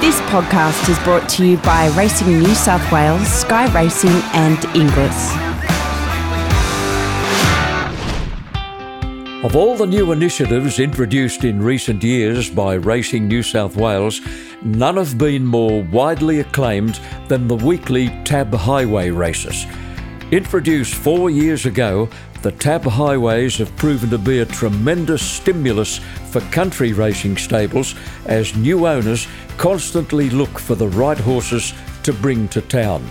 This podcast is brought to you by Racing New South Wales, Sky Racing, and Inglis. Of all the new initiatives introduced in recent years by Racing New South Wales, none have been more widely acclaimed than the weekly TAB Highway races. Introduced four years ago, the TAB highways have proven to be a tremendous stimulus for country racing stables as new owners constantly look for the right horses to bring to town.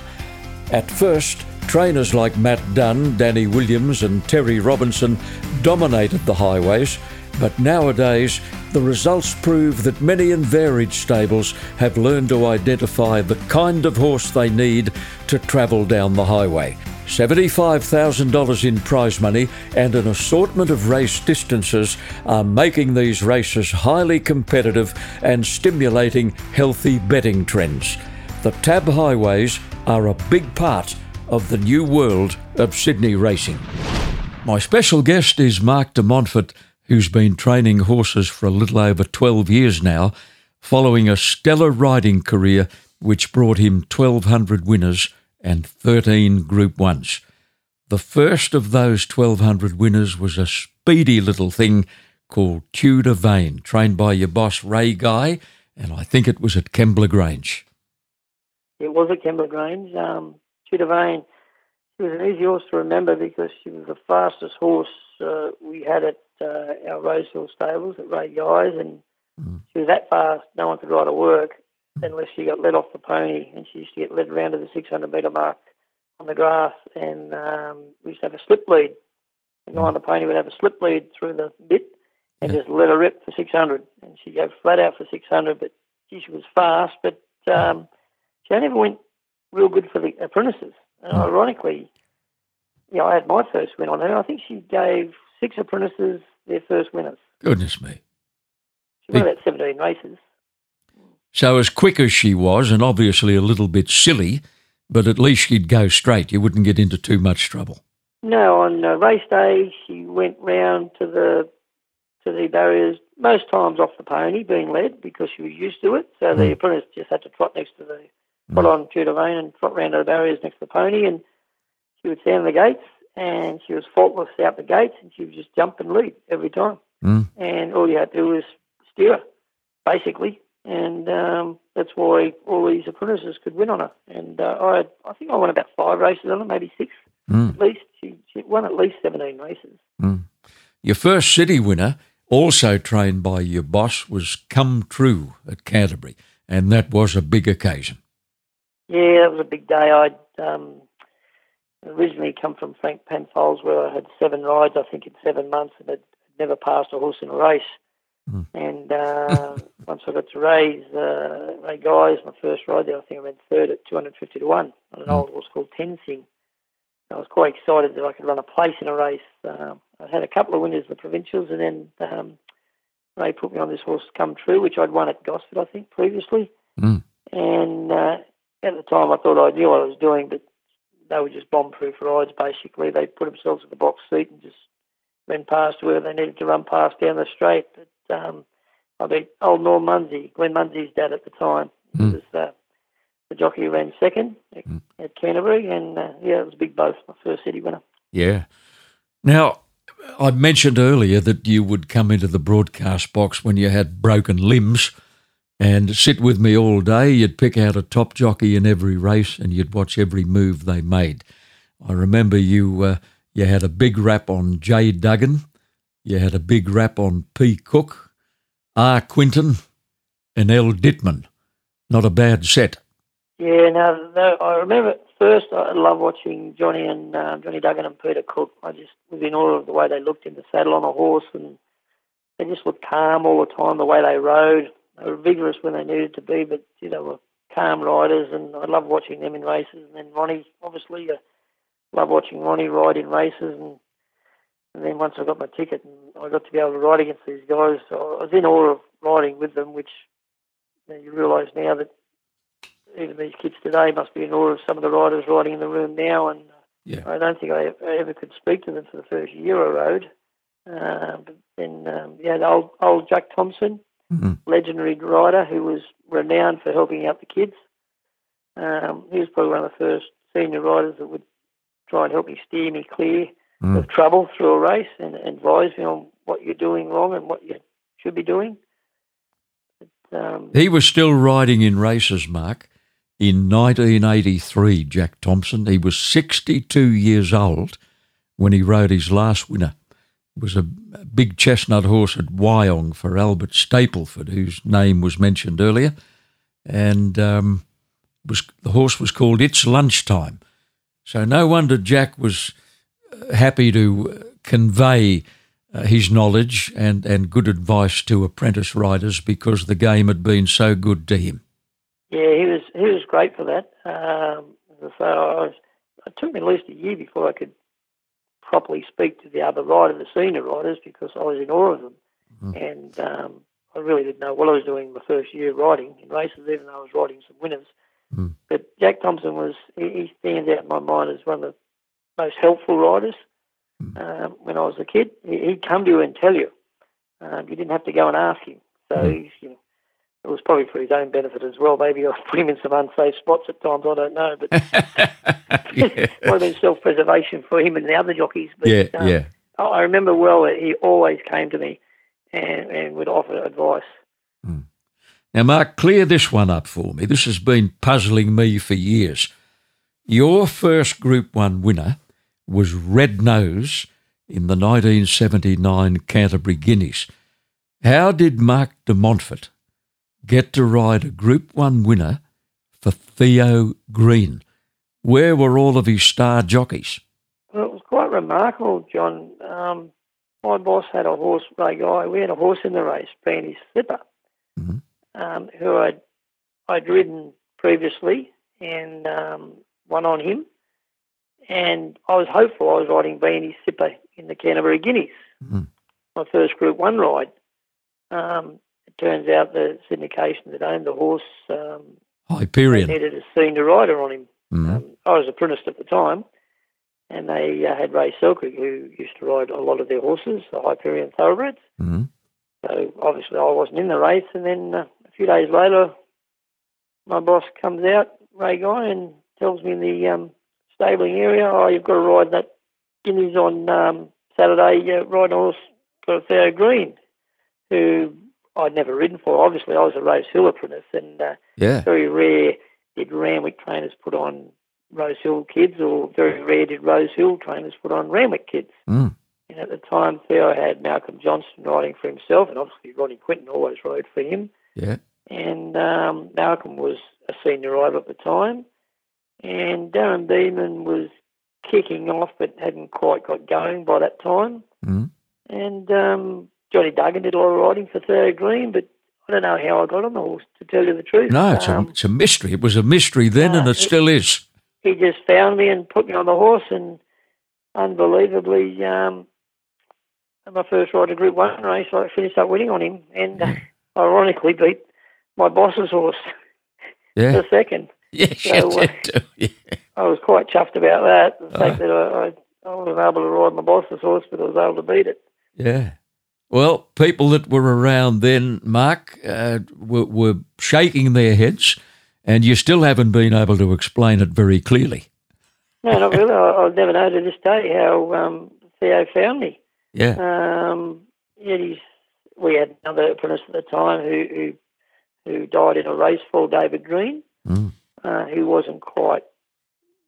At first, trainers like Matt Dunn, Danny Williams, and Terry Robinson dominated the highways, but nowadays the results prove that many and varied stables have learned to identify the kind of horse they need to travel down the highway. $75,000 in prize money and an assortment of race distances are making these races highly competitive and stimulating healthy betting trends. The TAB highways are a big part of the new world of Sydney racing. My special guest is Mark de Montfort, who's been training horses for a little over 12 years now, following a stellar riding career which brought him 1,200 winners and 13 Group 1s. The first of those 1,200 winners was a speedy little thing called Tudor Vain, trained by your boss Ray Guy, and I think it was at Kembla Grange. It was at Kembla Grange. Um, Tudor Vain, she was an easy horse to remember because she was the fastest horse uh, we had at uh, our Rosehill stables at Ray Guy's, and mm. she was that fast, no one could ride her work unless she got led off the pony, and she used to get led around to the 600 metre mark on the grass, and um, we used to have a slip lead. The guy on the pony would have a slip lead through the bit and just let her rip for 600, and she'd go flat out for 600. But gee, she was fast, but um, she never went real good for the apprentices. And mm. ironically, you know, I had my first win on her. And I think she gave six apprentices their first winners. Goodness me. She won about 17 races. So, as quick as she was, and obviously a little bit silly, but at least she'd go straight. You wouldn't get into too much trouble. No, on uh, race day, she went round to the to the barriers most times off the pony, being led because she was used to it. So mm. the hmm. apprentice just had to trot next to the trot mm. on Tudor Vain and trot round to the barriers next to the pony, and she would stand the gates, and she was faultless out the gates, and she would just jump and lead every time. Mm. And all you had to do was steer her, basically and um, that's why all these apprentices could win on her. And uh, I, I think I won about five races on it, maybe six mm. at least. She, she, won at least seventeen races. Mm. Your first city winner, also trained by your boss, was Come True at Canterbury, and that was a big occasion. Yeah, that was a big day. I'd um, originally come from Frank Penfolds, where I had seven rides, I think, in seven months, and had never passed a horse in a race. Mm. And uh, once I got to Ray's, uh, Ray Guys, my first ride there, I think I ran third at 250 to 1 on an mm. old horse called Tensing. I was quite excited that I could run a place in a race. Um, I had a couple of winners in the provincials, and then um, Ray put me on this horse, Come True, which I'd won at Gosford, I think, previously. Mm. And uh, at the time, I thought I knew what I was doing, but they were just bomb-proof rides, basically. They put themselves in the box seat and just ran past where they needed to run past down the straight. But um, I beat old Norm Munsey, Glenn Munsey's dad at the time. Mm. was uh, the jockey who ran second at, mm. at Canterbury, and uh, yeah, it was a big both, my first city winner. Yeah. Now, I mentioned earlier that you would come into the broadcast box when you had broken limbs and sit with me all day. You'd pick out a top jockey in every race and you'd watch every move they made. I remember you uh, you had a big rap on J. Duggan you had a big rap on P. Cook, R. Quinton, and L. Dittman. Not a bad set. Yeah, no, no I remember first I love watching Johnny and uh, Johnny Duggan and Peter Cook. I just was in awe of the way they looked in the saddle on a horse, and they just looked calm all the time. The way they rode, they were vigorous when they needed to be, but you know, were calm riders, and I love watching them in races. And then Ronnie, obviously, I love watching Ronnie ride in races, and and then once I got my ticket and I got to be able to ride against these guys, I was in awe of riding with them, which you, know, you realise now that even these kids today must be in awe of some of the riders riding in the room now. And yeah. I don't think I ever could speak to them for the first year I rode. Uh, but then, um, yeah, the old, old Jack Thompson, mm-hmm. legendary rider who was renowned for helping out the kids. Um, he was probably one of the first senior riders that would try and help me steer me clear mm. of trouble through a race and, and advise me on what you're doing wrong and what you should be doing. But, um, he was still riding in races, Mark, in 1983, Jack Thompson. He was 62 years old when he rode his last winner. It was a big chestnut horse at Wyong for Albert Stapleford, whose name was mentioned earlier. And um, was the horse was called It's Lunchtime. So no wonder Jack was happy to convey uh, his knowledge and, and good advice to apprentice riders because the game had been so good to him. Yeah, he was he was great for that. Um, so I was, it took me at least a year before I could properly speak to the other riders, the senior riders, because I was in awe of them, mm. and um, I really didn't know what I was doing my first year riding in races, even though I was riding some winners. Mm. But Jack Thompson was he, stands out in my mind as one of the most helpful riders. Mm. Um, when I was a kid, he'd come to you and tell you. Um, you didn't have to go and ask him. So mm. he's, you know, it was probably for his own benefit as well. Maybe I put him in some unsafe spots at times. I don't know, but it might have been self-preservation for him and the other jockeys. But, yeah, um, yeah. I remember well that he always came to me and, and would offer advice. Mm. Now, Mark, clear this one up for me. This has been puzzling me for years. Your first Group 1 winner was Red Nose in the 1979 Canterbury Guineas. How did Mark de Montfort get to ride a Group 1 winner for Theo Green? Where were all of his star jockeys? Well, it was quite remarkable, John. Um, my boss had a horse, Ray Guy. We had a horse in the race, Brandy Slipper. Mm-hmm um, who I'd, I'd ridden previously and um, won on him. And I was hopeful I was riding Brandy Slipper in the Canterbury Guineas, mm. my first Group 1 ride. Um, it turns out the syndication that owned the horse um, Hyperion needed a senior rider on him. Mm. Um, I was apprenticed at the time, and they uh, had Ray Selkirk, who used to ride a lot of their horses, the Hyperion Thoroughbreds. Mm. So obviously I wasn't in the race, and then uh, few days later, my boss comes out, Ray Guy, and tells me the um, stabling area, oh, you've got to ride that Guineas on um, Saturday, uh, ride a horse for Theo Green, who I'd never ridden for. Obviously, I was a Rose Hill apprentice, and uh, yeah. very rare did Randwick trainers put on Rose Hill kids, or very rare did Rose Hill trainers put on Randwick kids. Mm. And at the time, Theo had Malcolm Johnston riding for himself, and obviously Ronnie Quinton always rode for him. Yeah and um, Malcolm was a senior rider at the time, and Darren Beadman was kicking off but hadn't quite got going by that time. Mm. And um, Johnny Duggan did a lot of riding for Theo Green, but I don't know how I got on the horse, to tell you the truth. No, it's, um, a, it's a mystery. It was a mystery then, uh, and it, still is. He just found me and put me on the horse, and unbelievably, um, my first ride in Group 1 race, I finished up winning on him, and uh, ironically beat my boss's horse. Yeah. the second. Yeah, so, uh, yeah. I was quite chuffed about that. The fact that I, I, I wasn't able to ride my boss's horse, but I was able to beat it. Yeah. Well, people that were around then, Mark, uh, were, were shaking their heads, and you still haven't been able to explain it very clearly. No, not really. I, have never known to this day how um, Theo found me. Yeah. Um, yet he's, we had another apprentice at the time who, who who died in a race for David Green, mm. Uh, who wasn't quite,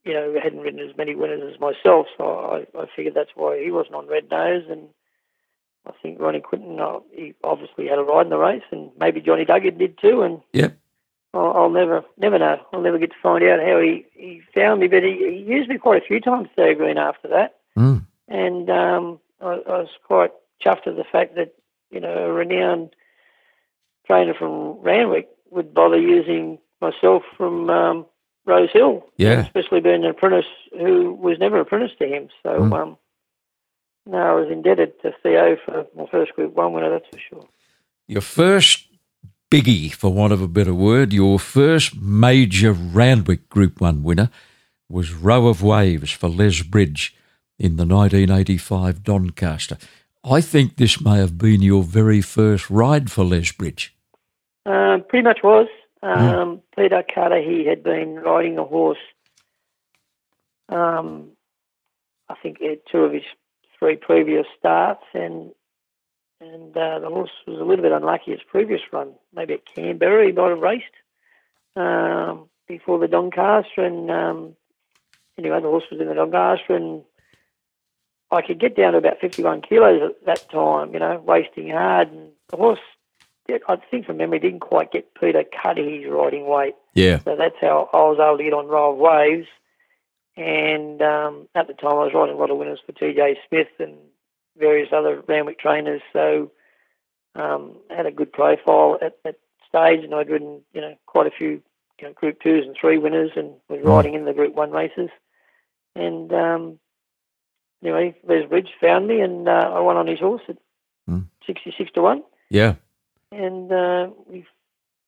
you know, hadn't ridden as many winners as myself. So I, I figured that's why he wasn't on Red Nose. And I think Ronnie Quinton, uh, he obviously had a ride in the race, and maybe Johnny Duggan did too. And yep. I'll, I'll never, never know. I'll never get to find out how he, he found me. But he, he used me quite a few times, Theo Green, after that. Mm. And um, I, I was quite chuffed at the fact that, you know, a renowned trainer from Randwick would bother using myself from um, Rose Hill. Yeah. Especially being an apprentice who was never an apprentice to him. So, mm. um, no, I was indebted to Theo for my first Group 1 winner, that's for sure. Your first biggie, for want of a better word, your first major Randwick Group 1 winner was Row of Waves for Les Bridge in the 1985 Doncaster. I think this may have been your very first ride for Les Bridge. Uh, pretty much was. Um, mm. Peter Cudahy had been riding a horse. Um, I think he had two of his three previous starts, and and uh, the horse was a little bit unlucky his previous run. Maybe at Canberra he might have raced um, before the Doncaster, and um, anyway the horse was in the Doncaster, and I could get down to about 51 kilos at that time, you know, wasting hard, and the horse I think from memory, didn't quite get Peter Cudahy's riding weight. Yeah. So that's how I was able to get on Row of Waves. And um, at the time, I was riding a lot of winners for TJ Smith and various other Randwick trainers. So um, had a good profile at that stage, and I'd ridden, you know, quite a few you know, Group Twos and Three winners, and was mm. riding in the Group One races. And um, anyway, Les Bridge found me, and uh, I won on his horse at mm. sixty-six to one. Yeah and uh, we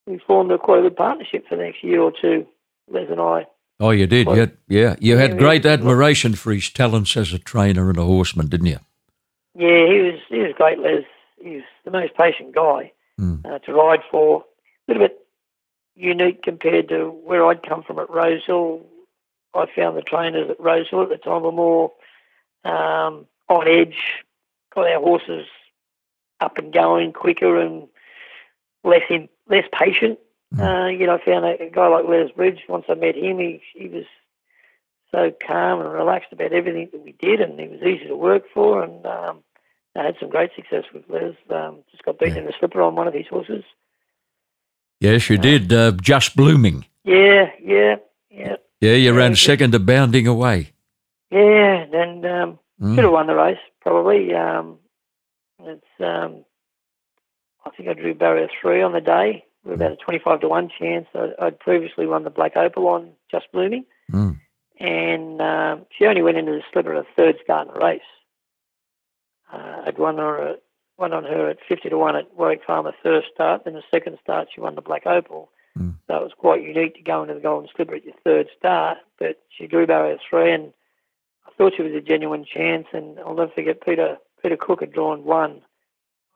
we formed a quite a good partnership for the next year or two, Les and I. Oh, you did, you had, yeah. You had great admiration for his talents as a trainer and a horseman, didn't you? Yeah, he was he was great, Les. He was the most patient guy mm. uh, to ride for. A little bit unique compared to where I'd come from at Rosehill. I found the trainers at Rosehill at the time were more um, on edge, got our horses up and going quicker and less in, less patient. Mm. Uh, you know, I found a, a, guy like Les Bridge. Once I met him, he he was so calm and relaxed about everything that we did, and he was easy to work for. And um, I had some great success with Les. Um, just got beaten yeah. in the slipper on one of his horses. Yes, you uh, did. Uh, just blooming. Yeah, yeah, yeah. Yeah, you ran second to bounding away. Yeah, and um, mm. should have won the race probably. Um, it's um, I think I drew barrier three on the day. Were about a 25 to 1 chance. I'd previously won the Black Opal on Just Blooming. Mm. And um, she only went into the slipper at a third start in the race. Uh, I'd won her at, won on her at 50 to 1 at Warwick Farm, the first start. Then the second start, she won the Black Opal. Mm. So it was quite unique to go into the Golden Slipper at your third start. But she drew barrier three, and I thought she was a genuine chance. And I'll never forget Peter Peter Cook had drawn one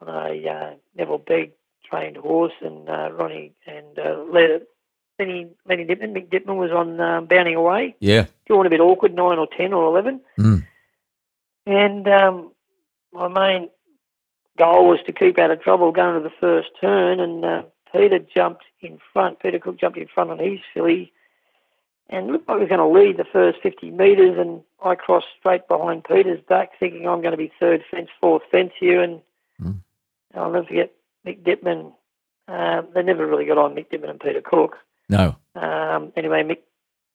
on a uh, Neville Begg trained horse, and uh, Ronnie and uh, Lenny, Lenny Dittman, Mick Dittman was on um, Bounding Away. Yeah. Drawn a bit awkward, 9 or 10 or 11. Mm. And um, my main goal was to keep out of trouble going to the first turn, and uh, Peter jumped in front. Peter Cook jumped in front on his filly and looked like he was going to lead the first 50 metres, and I crossed straight behind Peter's back, thinking I'm going to be third fence, fourth fence here, and mm. I'll never forget Mick Dittman. Uh, they never really got on Mick Dittman and Peter Cook. No. Um, anyway, Mick,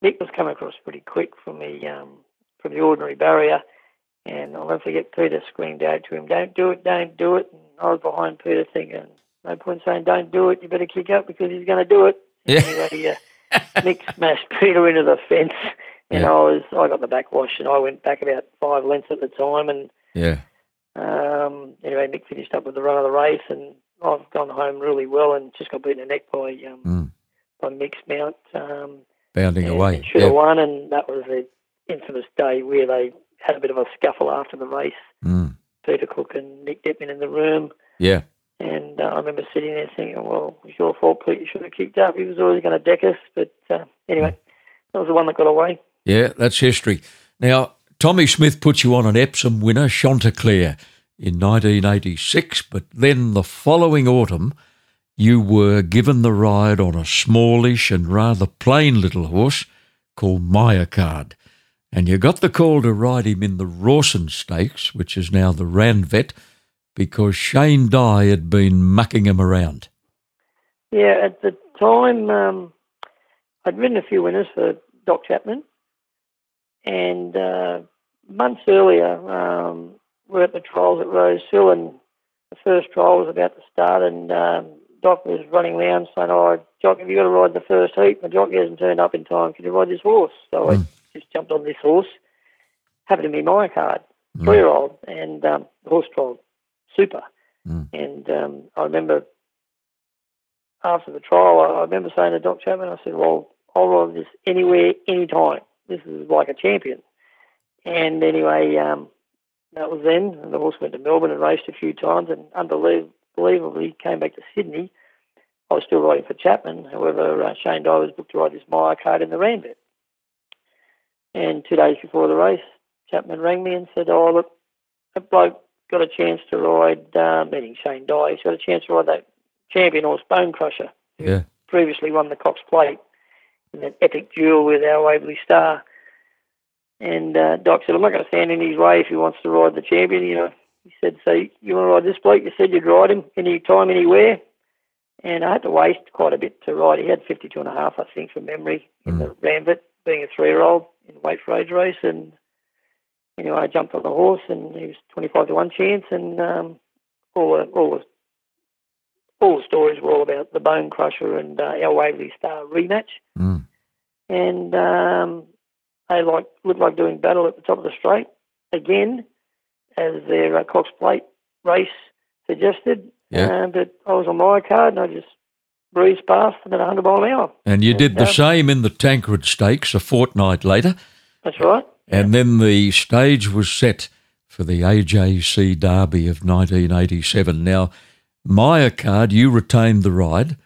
Mick was coming across pretty quick from the um, from the ordinary barrier, and I'll never forget Peter screamed out to him, "Don't do it! Don't do it!" And I was behind Peter thinking, "No point saying don't do it. You better kick up because he's going to do it." Yeah. Anyway, uh, Mick smashed Peter into the fence, and yeah. I was I got the backwash, and I went back about five lengths at the time, and yeah. Um, anyway, Mick finished up with the run of the race, and I've gone home really well and just got beaten in the neck by um, mm. by Mick's mount. Um, Bounding and, away. should have won, and that was the infamous day where they had a bit of a scuffle after the race. Mm. Peter Cook and Nick Dittman in the room. Yeah. And uh, I remember sitting there thinking, well, it's your fault, Pete. You should have kicked up. He was always going to deck us. But uh, anyway, that was the one that got away. Yeah, that's history. Now, Tommy Smith put you on an Epsom winner, Chanticleer, in 1986, but then the following autumn, you were given the ride on a smallish and rather plain little horse called Myocard. And you got the call to ride him in the Rawson Stakes, which is now the Ranvet, because Shane Dye had been mucking him around. Yeah, at the time, um, I'd ridden a few winners for Doc Chapman, and uh, months earlier, um, we're at the trials at Rosehill, and the first trial was about to start, and um, Doc was running around saying, "Oh, Jock, have you got to ride the first heat? My jockey hasn't turned up in time. Can you ride this horse?" So mm. I just jumped on this horse. Happened to be Myocard, mm. three-year-old, and um, the horse trial super. Mm. And um, I remember after the trial, I, I remember saying to Doc Chapman, I said, "Well, I'll ride this anywhere, anytime. This is like a champion." And anyway, um, that was then. And the horse went to Melbourne and raced a few times, and unbelievably came back to Sydney. I was still riding for Chapman. However, uh, Shane Dye was booked to ride this Myocard in the Randwick. And two days before the race, Chapman rang me and said, "Oh, look, that bloke got a chance to ride, uh, meaning Shane Dye, he's got a chance to ride that champion horse, Bone Crusher, yeah. previously won the Cox Plate in that epic duel with our Waverley Star. And uh, Doc said, I'm not going to stand in his way if he wants to ride the champion. You know, he said, so you want to ride this bloke? You said you'd ride him any time, anywhere. And I had to waste quite a bit to ride. He had 52 and a half, I think, from memory in the Randwick, being a three-year-old in weight for age race. And anyway, I jumped on the horse, and he was 25 to one chance. And um, all the, all the all the stories were all about the Bone Crusher and uh, our Waverley Star rematch. Mm. And um, they like looked like doing battle at the top of the straight again, as their uh, Cox Plate race suggested. Yeah. Uh, but I was on Myocard and I just breezed past them at 100 mile an hour. And you did the same in the Tancred Stakes a fortnight later. That's right. And then the stage was set for the AJC Derby of 1987. Now, Myocard, you retained the ride.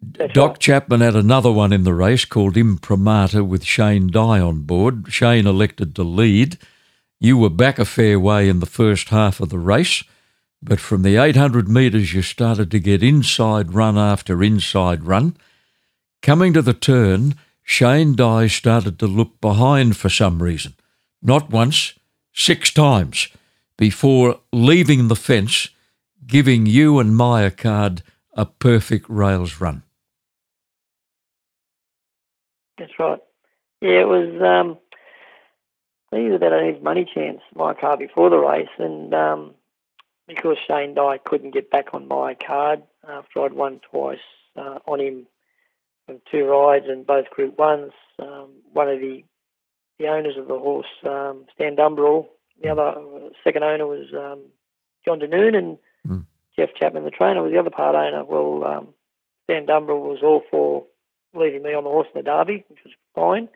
That's Doc right. Chapman had another one in the race called Imprimatur with Shane Dye on board. Shane elected to lead. You were back a fair way in the first half of the race, but from the 800 metres, you started to get inside run after inside run. Coming to the turn, Shane Dye started to look behind for some reason. Not once, six times, before leaving the fence, giving you and Myocard a perfect rails run. That's right. Yeah, it was. Um, I think it was about his money chance, Myocard before the race, and um, because Shane Dye couldn't get back on Myocard after I'd won twice uh, on him from two rides and both Group Ones. Um, one of the the owners of the horse, um, Stan Dumbrell, the other uh, second owner was um, John Danoon, and Mm. Jeff Chapman, the trainer, was the other part owner. Well, um, Stan Dumbrell was all for leaving me on the horse in the Derby, which was fine,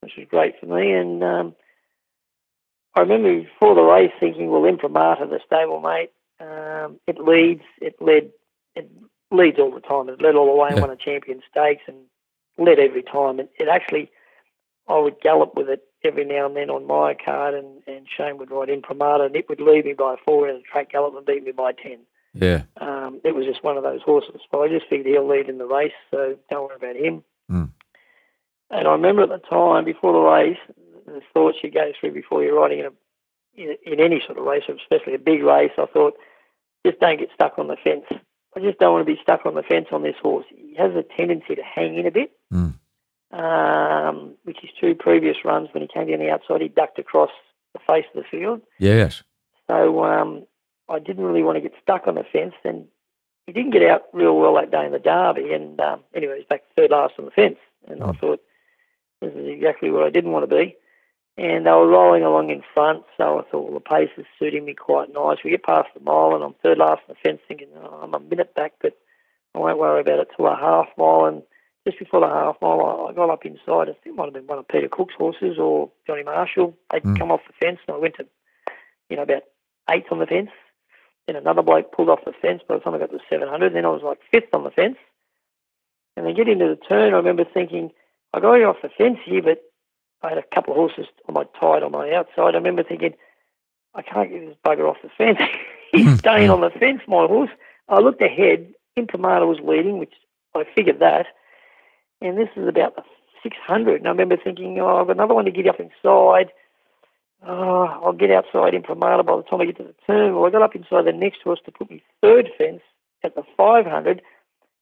which was great for me. And um, I remember before the race thinking, well, Imprimatur, the stablemate, um, it leads, it led, it leads all the time. It led all the way and Yeah. won a champion stakes and led every time. And it actually, I would gallop with it every now and then on Myocard, and, and Shane would ride Imprimatur, and it would lead me by four in a track gallop and beat me by ten. Yeah. Um, it was just one of those horses. But I just figured he'll lead in the race, so don't worry about him. Mm. And I remember at the time, before the race, the thoughts you go through before you're riding in, a, in, in any sort of race, especially a big race, I thought, just don't get stuck on the fence. I just don't want to be stuck on the fence on this horse. He has a tendency to hang in a bit, Mm. um, which is two previous runs when he came down the outside, he ducked across the face of the field. Yes. So um, I didn't really want to get stuck on the fence, and he didn't get out real well that day in the derby. And um, anyway, he's back third last on the fence, and I Mm. thought this is exactly what I didn't want to be. And they were rolling along in front, so I thought, well, the pace is suiting me quite nice. We get past the mile, and I'm third last on the fence, thinking oh, I'm a minute back, but I won't worry about it till a half mile. And just before the half mile, I- I got up inside. I think it might have been one of Peter Cook's horses or Johnny Marshall. They'd Mm. come off the fence, and I went to, you know, about eighth on the fence. Then another bloke pulled off the fence by the time I got to 700. Then I was like fifth on the fence. And then getting to the turn, I remember thinking, I got off the fence here, but I had a couple of horses on my tied on my outside. I remember thinking, I can't get this bugger off the fence. He's hmm, staying on the fence, my horse. I looked ahead. Imprimatur was leading, which I figured that. And this is about the 600. And I remember thinking, oh, I've got another one to get up inside. Oh, I'll get outside Imprimatur by the time I get to the turn. Well, I got up inside the next horse to put me third fence at the 500.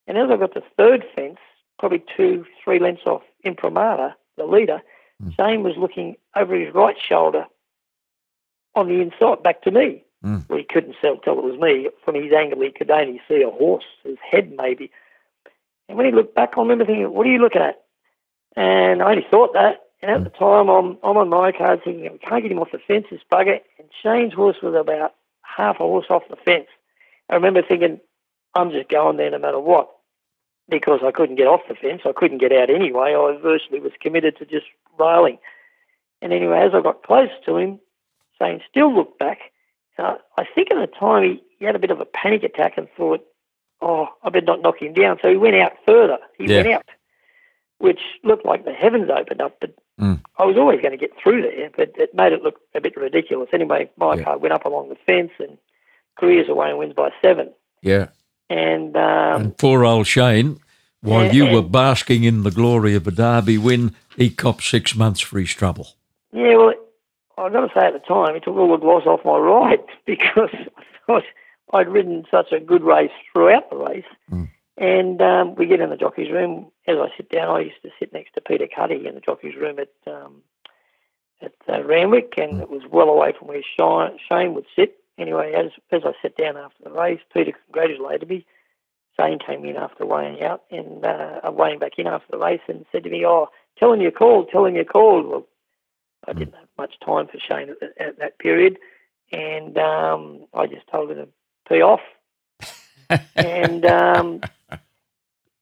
And as I got to third fence, probably two, three lengths off Imprimatur, the leader, Mm. Shane was looking over his right shoulder on the inside back to me. Mm. Well, he couldn't tell, tell it was me. From his angle, he could only see a horse, his head maybe. And when he looked back, I remember thinking, what are you looking at? And I only thought that. And at the time, I'm, I'm on Myocard thinking, we can't get him off the fence, this bugger. And Shane's horse was about half a horse off the fence. I remember thinking, I'm just going there no matter what. Because I couldn't get off the fence. I couldn't get out anyway. I virtually was committed to just railing. And anyway, as I got close to him, Shane still looked back. Uh, I think at the time he, he had a bit of a panic attack and thought, oh, I better not knock him down. So he went out further. He Yeah. went out, which looked like the heavens opened up. But Mm. I was always going to get through there, but it made it look a bit ridiculous. Anyway, my Yeah. car went up along the fence and careers away and wins by seven. Yeah. And um, And poor old Shane, while Yeah, you were basking in the glory of a derby win, he copped six months for his trouble. Yeah, well, I've got to say at the time, he took all the gloss off my ride because I thought I'd ridden such a good race throughout the race. Mm. And um, we get in the jockey's room. As I sit down, I used to sit next to Peter Cuddy in the jockey's room at um, at uh, Randwick, and it was well away from where Shane, Shane would sit. Anyway, as as I sat down after the race, Peter congratulated me. Shane came in after weighing out and uh, uh, weighing back in after the race and said to me, "Oh, tell him you called. Tell him you called." Well, I didn't have much time for Shane at, at that period, and um, I just told him to pee off. And um,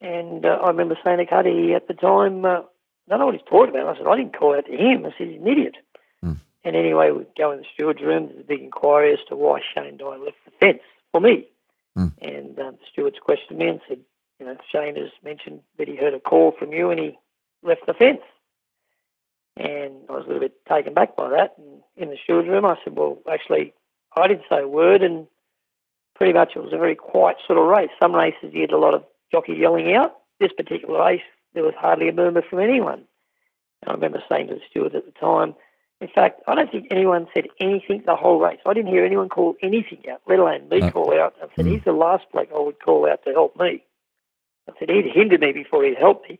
and uh, I remember saying to Cuddy at the time, uh, I don't know what he's talking about. I said, I didn't call out to him. I said, he's an idiot. Hmm. And anyway, we go in the steward's room. There's a big inquiry as to why Shane Dye left the fence for me. Hmm. And um, the stewards questioned me and said, you know, Shane has mentioned that he heard a call from you and he left the fence. And I was a little bit taken back by that. And in the steward's room, I said, well, actually, I didn't say a word. And pretty much it was a very quiet sort of race. Some races you had a lot of jockey yelling out. This particular race, there was hardly a murmur from anyone. And I remember saying to the steward at the time, in fact, I don't think anyone said anything the whole race. I didn't hear anyone call anything out, let alone me No. call out. I said, Mm. he's the last bloke I would call out to help me. I said, he'd hinder me before he'd help me.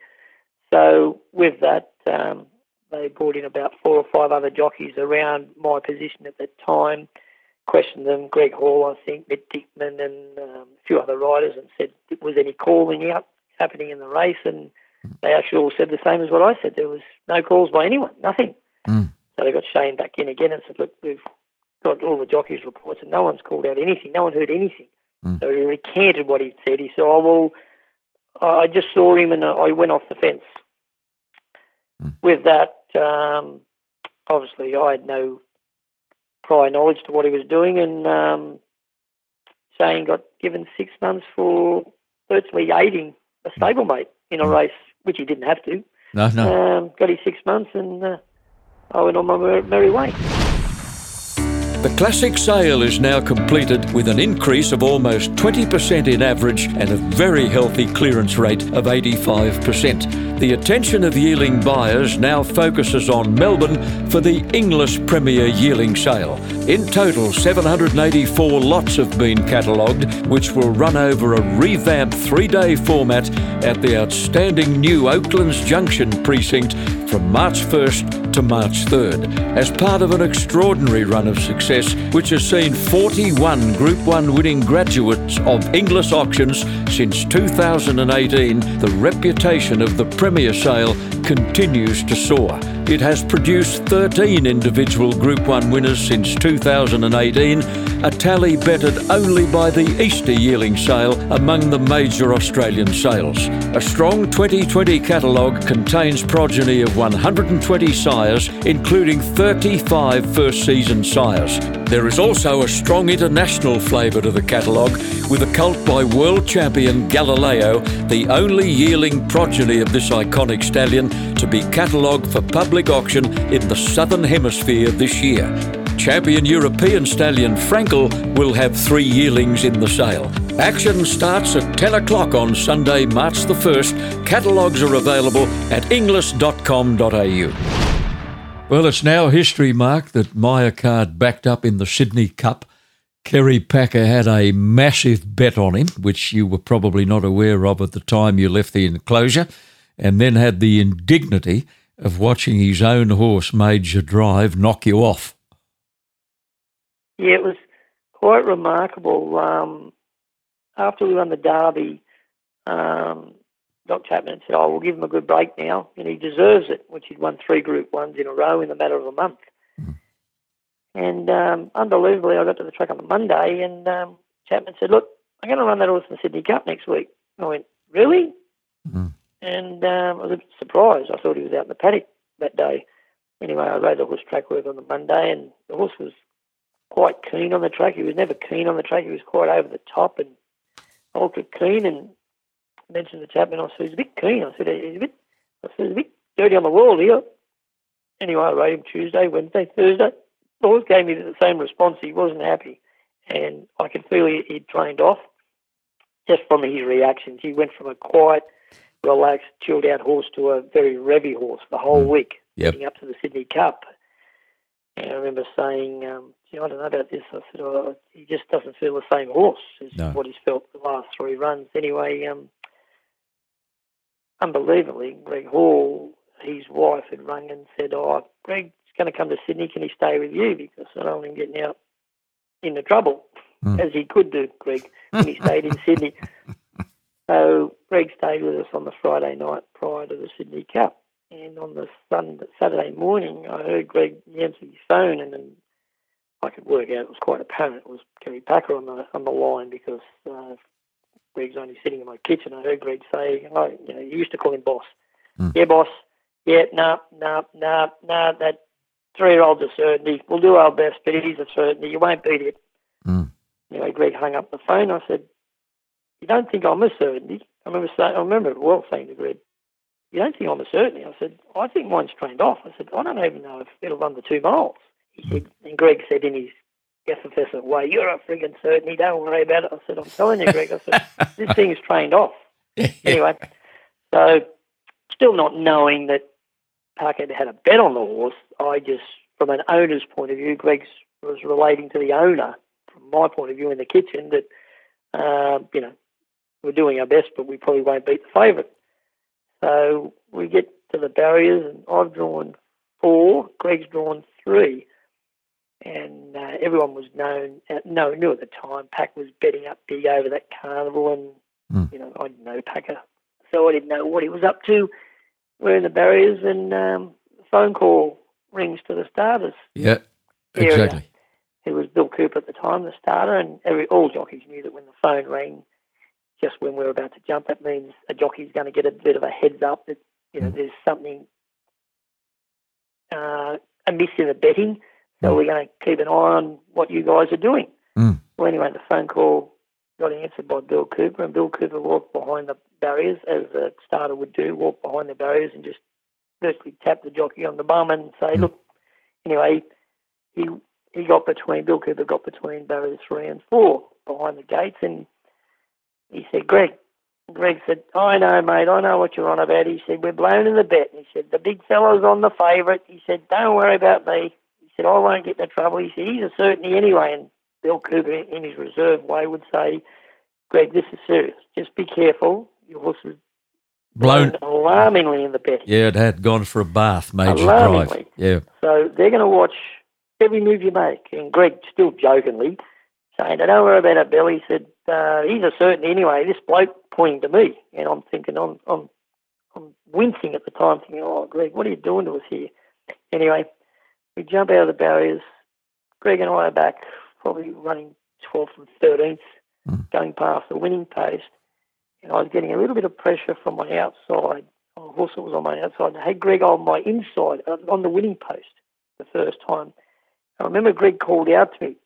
So with that, um, they brought in about four or five other jockeys around my position at that time, questioned them, Greg Hall, I think, Mick Dittman and um, a few other riders and said, was any calling out happening in the race? And they actually all said the same as what I said. There was no calls by anyone, nothing. Mm. So they got Shane back in again and said, look, we've got all the jockeys' reports and no one's called out anything. No one heard anything. Mm. So he recanted what he'd said. He said, oh, well, I just saw him and I went off the fence. Mm. With that, um, obviously, I had no prior knowledge to what he was doing, and um, Shane got given six months for virtually aiding a stablemate in a Mm. race, which he didn't have to. No, no. Um, got his six months, and uh, I went on my merry way. The classic sale is now completed with an increase of almost 20% in average and a very healthy clearance rate of 85%. The attention of yearling buyers now focuses on Melbourne for the Inglis Premier Yearling Sale. In total, 784 lots have been catalogued, which will run over a revamped three day format at the outstanding new Oaklands Junction precinct from March 1st to March 3rd, as part of an extraordinary run of success which has seen 41 Group 1 winning graduates of Inglis auctions since 2018. The reputation of the Premier Sale continues to soar. It has produced 13 individual Group 1 winners since 2018, a tally bettered only by the Easter yearling sale among the major Australian sales. A strong 2020 catalogue contains progeny of 120 sires, including 35 first season sires. There is also a strong international flavour to the catalogue, with a cult by world champion Galileo, the only yearling progeny of this iconic stallion to be catalogued for public auction in the Southern Hemisphere this year. Champion European stallion Frankel will have three yearlings in the sale. Action starts at 10 o'clock on Sunday, March the 1st. Catalogues are available at inglis.com.au. Well, it's now history, Mark, that Myocard backed up in the Sydney Cup. Kerry Packer had a massive bet on him, which you were probably not aware of at the time you left the enclosure, and then had the indignity of watching his own horse, Major Drive, knock you off. Yeah, it was quite remarkable. Um, after we won the Derby, um, Doc Chapman said, "Oh, we'll give him a good break now, and he deserves it." Which he'd won three Group Ones in a row in the matter of a month. And um, unbelievably, I got to the track on the Monday, and um, Chapman said, "Look, I'm going to run that horse in the Sydney Cup next week." I went, "Really?" Mm. And um, I was a bit surprised. I thought he was out in the paddock that day. Anyway, I rode the horse track work on the Monday, and the horse was quite keen on the track. He was never keen on the track. He was quite over the top and ultra keen. And mentioned the chapman. I said he's a bit keen. I said he's a bit. I said he's a bit dirty on the wall here. Anyway, I rode him Tuesday, Wednesday, Thursday. Always gave me the same response. He wasn't happy, and I could feel he, he'd trained off just from his reactions. He went from a quiet, relaxed, chilled out horse to a very revy horse the whole mm. week, yep. leading up to the Sydney Cup. I remember saying, um, I don't know about this. I said, oh, he just doesn't feel the same horse as no. what he's felt the last three runs. Anyway, um, unbelievably, Greg Hall, his wife, had rung and said, "Oh, Greg's going to come to Sydney. Can he stay with you? Because I don't want him getting out into trouble, mm. as he could do, Greg, when he stayed in Sydney." So Greg stayed with us on the Friday night prior to the Sydney Cup, and on the Sunday, Saturday morning, I heard Greg answer his phone, and then I could work out it was quite apparent it was Kerry Packer on the on the line because uh, Greg's only sitting in my kitchen. I heard Greg say, oh, you know, you used to call him boss. Mm. Yeah, boss. Yeah, no, no, no, no, that three-year-old's a certainty. We'll do our best, but he's a certainty. You won't beat it. Mm. Anyway, Greg hung up the phone. I said, you don't think I'm a certainty? I remember saying, I remember it well saying to Greg, you don't think I'm a certainty? I said, I think mine's trained off. I said, I don't even know if it'll run the two miles. He said, and Greg said in his effervescent way, You're a friggin' certainty, don't worry about it. I said, I'm telling you, Greg, I said, this thing's trained off. anyway, so still not knowing that Packer had a bet on the horse, I just, from an owner's point of view, Greg was relating to the owner, from my point of view in the kitchen, that, uh, you know, we're doing our best, but we probably won't beat the favourite. So we get to the barriers, and I've drawn four, Greg's drawn three and uh, everyone was known, uh, no, knew at the time. Pack was betting up big over that carnival, and mm. you know I didn't know Packer, so I didn't know what he was up to. We're in the barriers, and um, phone call rings to the starters. Yeah, area. exactly. It was Bill Cooper at the time, the starter, and every all jockeys knew that when the phone rang, just when we are about to jump, that means a jockey's going to get a bit of a heads up that you know mm. there's something uh, amiss in the betting so we're going to keep an eye on what you guys are doing. Mm. Well, anyway, the phone call got answered by Bill Cooper, and Bill Cooper walked behind the barriers, as a starter would do, walk behind the barriers and just virtually tap the jockey on the bum and say, mm. look, anyway, he he got between, Bill Cooper got between barriers three and four behind the gates, and he said, Greg, Greg said, I know, mate, I know what you're on about. He said, we're blown in the bet. He said, the big fellow's on the favourite. He said, don't worry about me He said, I won't get into trouble. He said, he's a certainty anyway. And Bill Cooper, in his reserve way, would say, Greg, this is serious. Just be careful. Your horse is blown alarmingly in the betting. Yeah, it had gone for a bath, major drive. Yeah. So they're going to watch every move you make. And Greg, still jokingly, saying, don't worry about it, Bill. He said, uh, he's a certainty anyway. This bloke pointing to me. And I'm thinking, I'm, I'm, I'm wincing at the time, thinking, oh, Greg, what are you doing to us here? Anyway, we jump out of the barriers. Greg and I are back, probably running 12th and 13th, mm. going past the winning post. And I was getting a little bit of pressure from my outside. My horse was on my outside. And I had Greg on my inside, on the winning post, the first time. I remember Greg called out to me.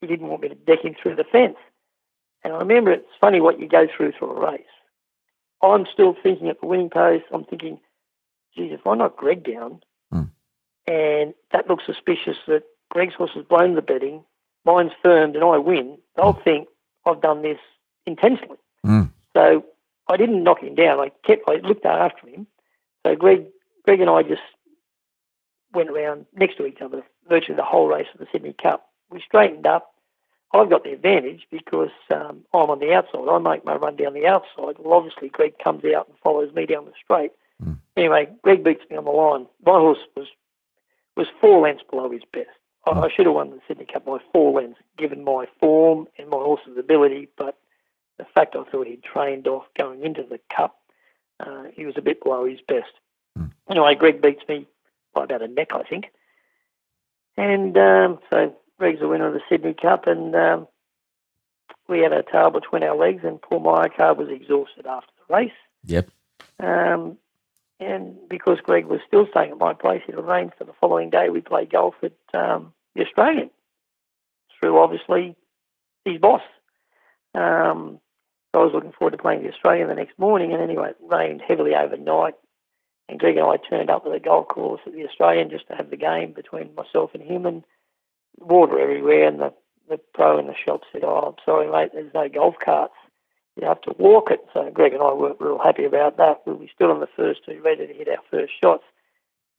He didn't want me to deck him through the fence. And I remember it's funny what you go through through a race. I'm still thinking at the winning post, I'm thinking, geez, if I knock Greg down, and that looks suspicious that Greg's horse has blown the betting, mine's firmed, and I win, they'll think I've done this intentionally. Mm. So I didn't knock him down. I kept, I looked after him. So Greg, Greg and I just went around next to each other virtually the whole race of the Sydney Cup. We straightened up. I've got the advantage because um, I'm on the outside. I make my run down the outside. Well, obviously Greg comes out and follows me down the straight. Mm. Anyway, Greg beats me on the line. My horse was was four lengths below his best. I, I should have won the Sydney Cup by four lengths, given my form and my horse's ability. But the fact I thought he'd trained off going into the Cup, uh, he was a bit below his best. Mm. Anyway, Greg beats me by about a neck, I think. And um, so Greg's the winner of the Sydney Cup, and um, we had a tail between our legs, and Paul Myocard was exhausted after the race. Yep. Um, and because Greg was still staying at my place, it arranged for the following day we played golf at um, the Australian. through obviously his boss. Um, so I was looking forward to playing the Australian the next morning, and anyway, it rained heavily overnight. And Greg and I turned up to the golf course at the Australian just to have the game between myself and him, and water everywhere. And the, the pro in the shop said, "Oh, I'm sorry, mate, there's no golf carts. You have to walk it." So Greg and I weren't real happy about that. We were still on the first two, ready to hit our first shots,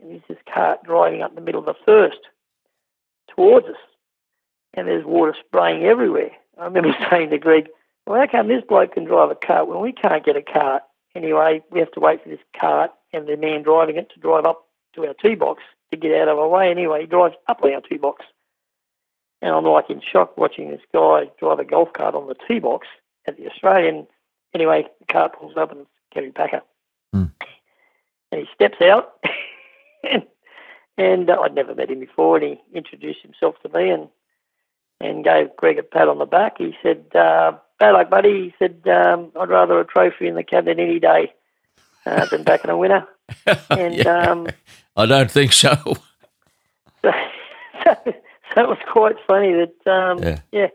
and there's this cart driving up the middle of the first towards us, and there's water spraying everywhere. I remember saying to Greg, well, how come this bloke can drive a cart when we can't get a cart? Anyway, we have to wait for this cart and the man driving it to drive up to our tee box to get out of our way. Anyway, he drives up our tee box. And I'm like in shock watching this guy drive a golf cart on the tee box at the Australian. Anyway, the cart pulls up and it's Gary Packer. Mm. And he steps out and, and uh, I'd never met him before and he introduced himself to me and and gave Greg a pat on the back. He said, uh, bad luck, buddy. He said, um, I'd rather a trophy in the cabinet any day uh, than backing a winner. And yeah. um, I don't think so. so. so. it was quite funny that, um, yeah, yeah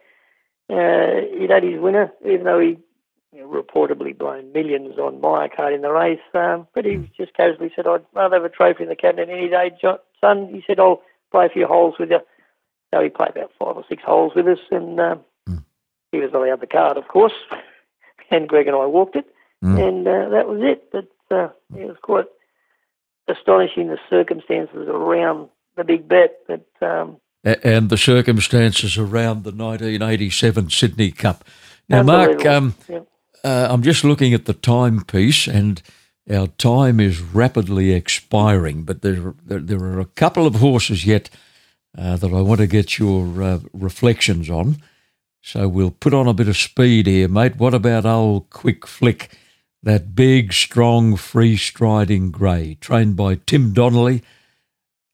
uh, he'd had his winner, even though he you know, reportedly blown millions on Myocard in the race. Um, but he just casually said, I'd rather have a trophy in the cabinet any day, son. He said, I'll play a few holes with you. So he played about five or six holes with us, and uh, mm. he was allowed the card, of course. and Greg and I walked it, mm. and uh, that was it. But uh, it was quite astonishing the circumstances around the big bet. But um, and the circumstances around the 1987 Sydney Cup. Now, Mark, um, uh, I'm just looking at the timepiece, and our time is rapidly expiring. But there, there, there are a couple of horses yet uh, that I want to get your uh, reflections on. So we'll put on a bit of speed here, mate. What about old Quick Flick, that big, strong, free striding grey, trained by Tim Donnelly?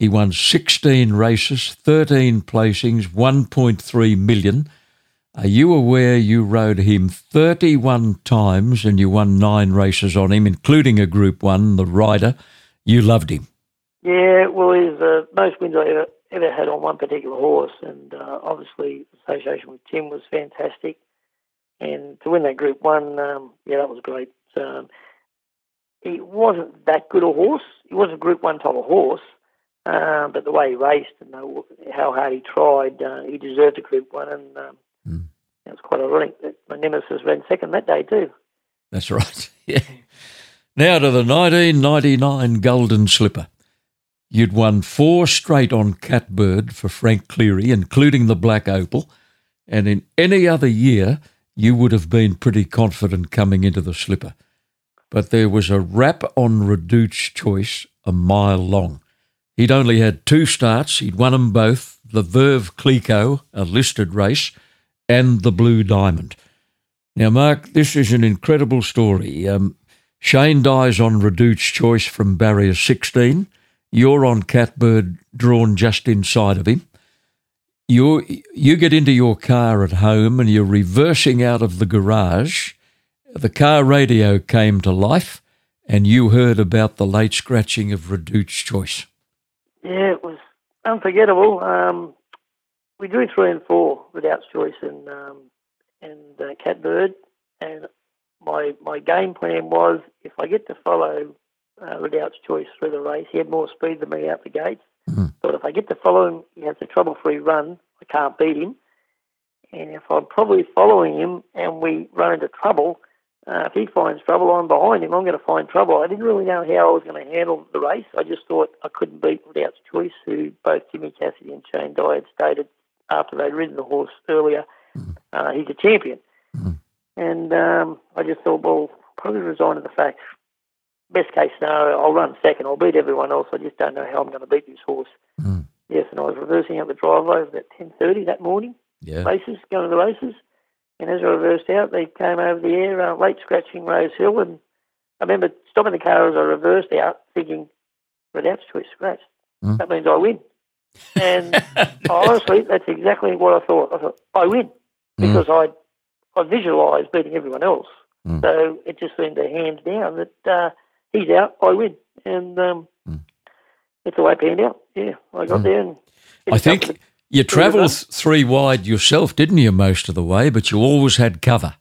He won 16 races, 13 placings, 1.3 million. Are you aware you rode him 31 times and you won nine races on him, including a Group 1, the rider? You loved him. Yeah, well, he's the most wins I ever ever had on one particular horse, and uh, obviously association with Tim was fantastic. And to win that Group One, um, yeah, that was great. Um, he wasn't that good a horse. He wasn't a Group One type of horse, uh, but the way he raced and how hard he tried, uh, he deserved a Group One, and um, mm. it was quite ironic that my nemesis ran second that day too. That's right. Yeah. Now to the 1999 Golden Slipper. You'd won four straight on Catbird for Frank Cleary, including the Black Opal, and in any other year you would have been pretty confident coming into the slipper. But there was a rap on Redoute's choice a mile long. He'd only had two starts, he'd won them both the Veuve Clicquot, a listed race, and the Blue Diamond. Now, Mark, this is an incredible story. Um, Shane Dye's on Redoute's choice from barrier 16. You're on Catbird, drawn just inside of him. You you get into your car at home and you're reversing out of the garage. The car radio came to life, and you heard about the late scratching of Redoute's choice. Yeah, it was unforgettable. Um, we drew three and four Redoute's choice and um, and uh, Catbird, and my my game plan was if I get to follow uh, Redoute's choice through the race. He had more speed than me out the gates. Mm-hmm. But if I get to follow him, he has a trouble-free run. I can't beat him. And if I'm probably following him and we run into trouble, uh, if he finds trouble, I'm behind him. I'm going to find trouble. I didn't really know how I was going to handle the race. I just thought I couldn't beat Redoute's choice, who both Jimmy Cassidy and Shane Dye had stated after they'd ridden the horse earlier, mm-hmm. uh, he's a champion. Mm-hmm. And um, I just thought, well, probably resign to the fact best case scenario, I'll run second. I'll beat everyone else. I just don't know how I'm going to beat this horse. Mm. Yes, and I was reversing out the driveway at ten thirty that morning. Yeah. Races, going to the races, and as I reversed out, they came over the air, uh, late scratching Rose Hill, and I remember stopping the car as I reversed out, thinking, "Redoute's choice scratch. Mm. That means I win." And honestly, that's exactly what I thought. I thought I win mm. because mm. I I visualised beating everyone else. Mm. So it just seemed a hands down that. Uh, he's out, I win. And um, mm. that's the way it panned out. Yeah, I got mm. there. And I think You travelled three wide yourself, didn't you, most of the way, but you always had cover.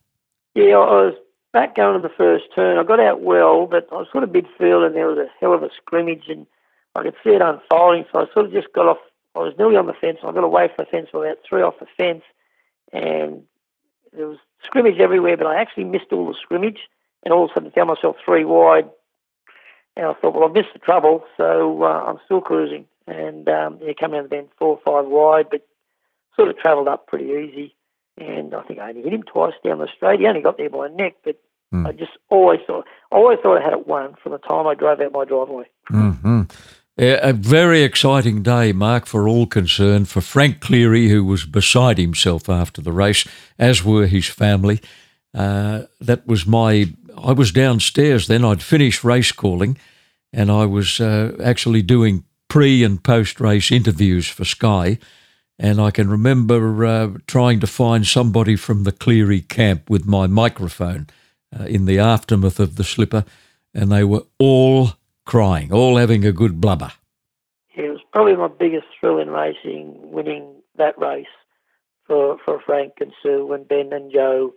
Yeah, I was back going to the first turn. I got out well, but I was sort of midfield and there was a hell of a scrimmage and I could see it unfolding. So I sort of just got off. I was nearly on the fence. I got away from the fence for about three off the fence and there was scrimmage everywhere, but I actually missed all the scrimmage and all of a sudden found myself three wide. And I thought, well, I've missed the trouble, so uh, I'm still cruising and um, yeah, coming out of the bend four or five wide, but sort of travelled up pretty easy. And I think I only hit him twice down the straight. He only got there by a neck, but mm. I just always thought, I always thought I had it won from the time I drove out my driveway. Mm-hmm. A very exciting day, Mark, for all concerned. For Frank Cleary, who was beside himself after the race, as were his family. Uh, that was my. I was downstairs then. I'd finished race calling, and I was uh, actually doing pre and post race interviews for Sky. And I can remember uh, trying to find somebody from the Cleary camp with my microphone uh, in the aftermath of the slipper, and they were all crying, all having a good blubber. Yeah, it was probably my biggest thrill in racing, winning that race for, for Frank and Sue and Ben and Joe.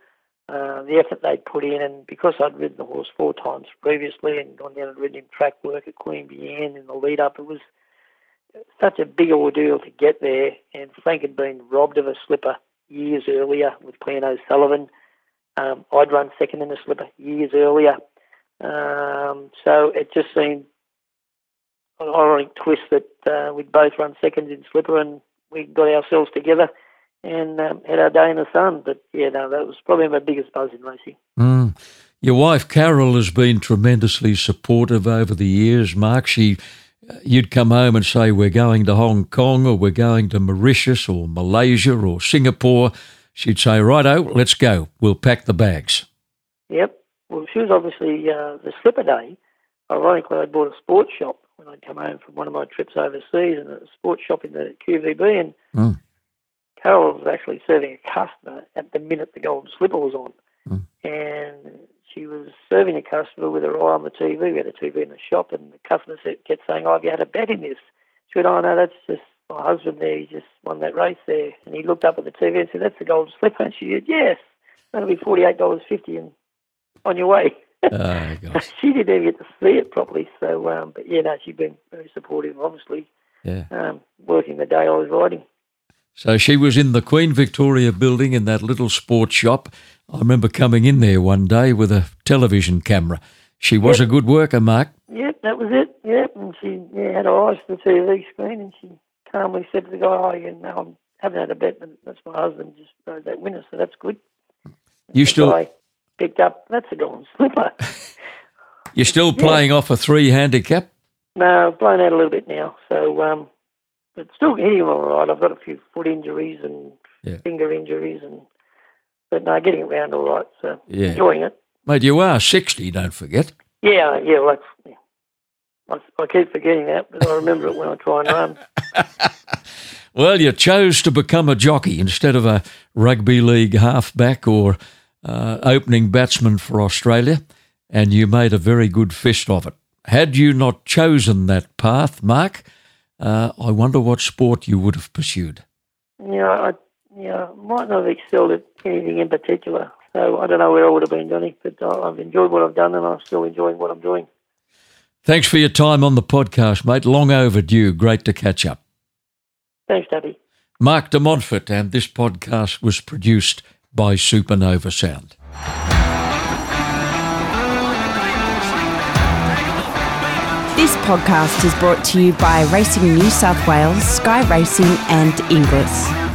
Uh, the effort they'd put in, and because I'd ridden the horse four times previously and gone down and ridden him track work at Queanbeyan in the lead up, it was such a big ordeal to get there, and Frank had been robbed of a slipper years earlier with Clan O'Sullivan. Um, I'd run second in the slipper years earlier. Um, so it just seemed an ironic twist that uh, we'd both run seconds in slipper and we got ourselves together and um, had our day in the sun. But yeah, no, that was probably my biggest buzz in racing. Mm. Your wife Carol has been tremendously supportive over the years, Mark. She you'd come home and say, We're going to Hong Kong or we're going to Mauritius or Malaysia or Singapore. She'd say, Righto, let's go. We'll pack the bags. Yep. Well, she was obviously uh, the slipper day. Ironically, I bought a sports shop when I'd come home from one of my trips overseas and a sports shop in the QVB. And mm. Carol was actually serving a customer at the minute the golden slipper was on. Mm. And she was serving a customer with her eye on the TV. We had a TV in the shop, and the customer kept saying, "Oh, have you had a bet in this?" She went, "Oh no, that's just my husband there. He just won that race there." And he looked up at the TV and said, "That's the golden slipper." And she said, "Yes, that'll be forty-eight dollars fifty, and on your way." Oh, she didn't even get to see it properly. So, um, but yeah, no, she's been very supportive. Obviously, yeah, um, working the day I was riding. So she was in the Queen Victoria building in that little sports shop I remember coming in there one day with a television camera. She was yep. a good worker, Mark. Yep, that was it. Yep, and she yeah, had her eyes to the TV screen, and she calmly said to the guy, "Oh, you know, I haven't had a bet, but that's my husband just rode that winner, so that's good." You still picked up. That's a golden slipper. You're still playing yeah. off a three handicap? No, I've blown out a little bit now, so um, but still getting hitting all right. I've got a few foot injuries and yeah. finger injuries and but no, getting around all right. So yeah. enjoying it. Mate, you are 60, don't forget. Yeah, yeah, well, yeah. I, I keep forgetting that, but I remember it when I try and run. well, you chose to become a jockey instead of a rugby league halfback or uh, opening batsman for Australia, and you made a very good fist of it. Had you not chosen that path, Mark, uh, I wonder what sport you would have pursued. Yeah, I yeah, might not have excelled at anything in particular. So I don't know where I would have been, Johnny, but I've enjoyed what I've done and I'm still enjoying what I'm doing. Thanks for your time on the podcast, mate. Long overdue. Great to catch up. Thanks, Debbie. Mark de Montfort, and this podcast was produced by Supernova Sound. Podcast is brought to you by Racing New South Wales, Sky Racing, and Inglis.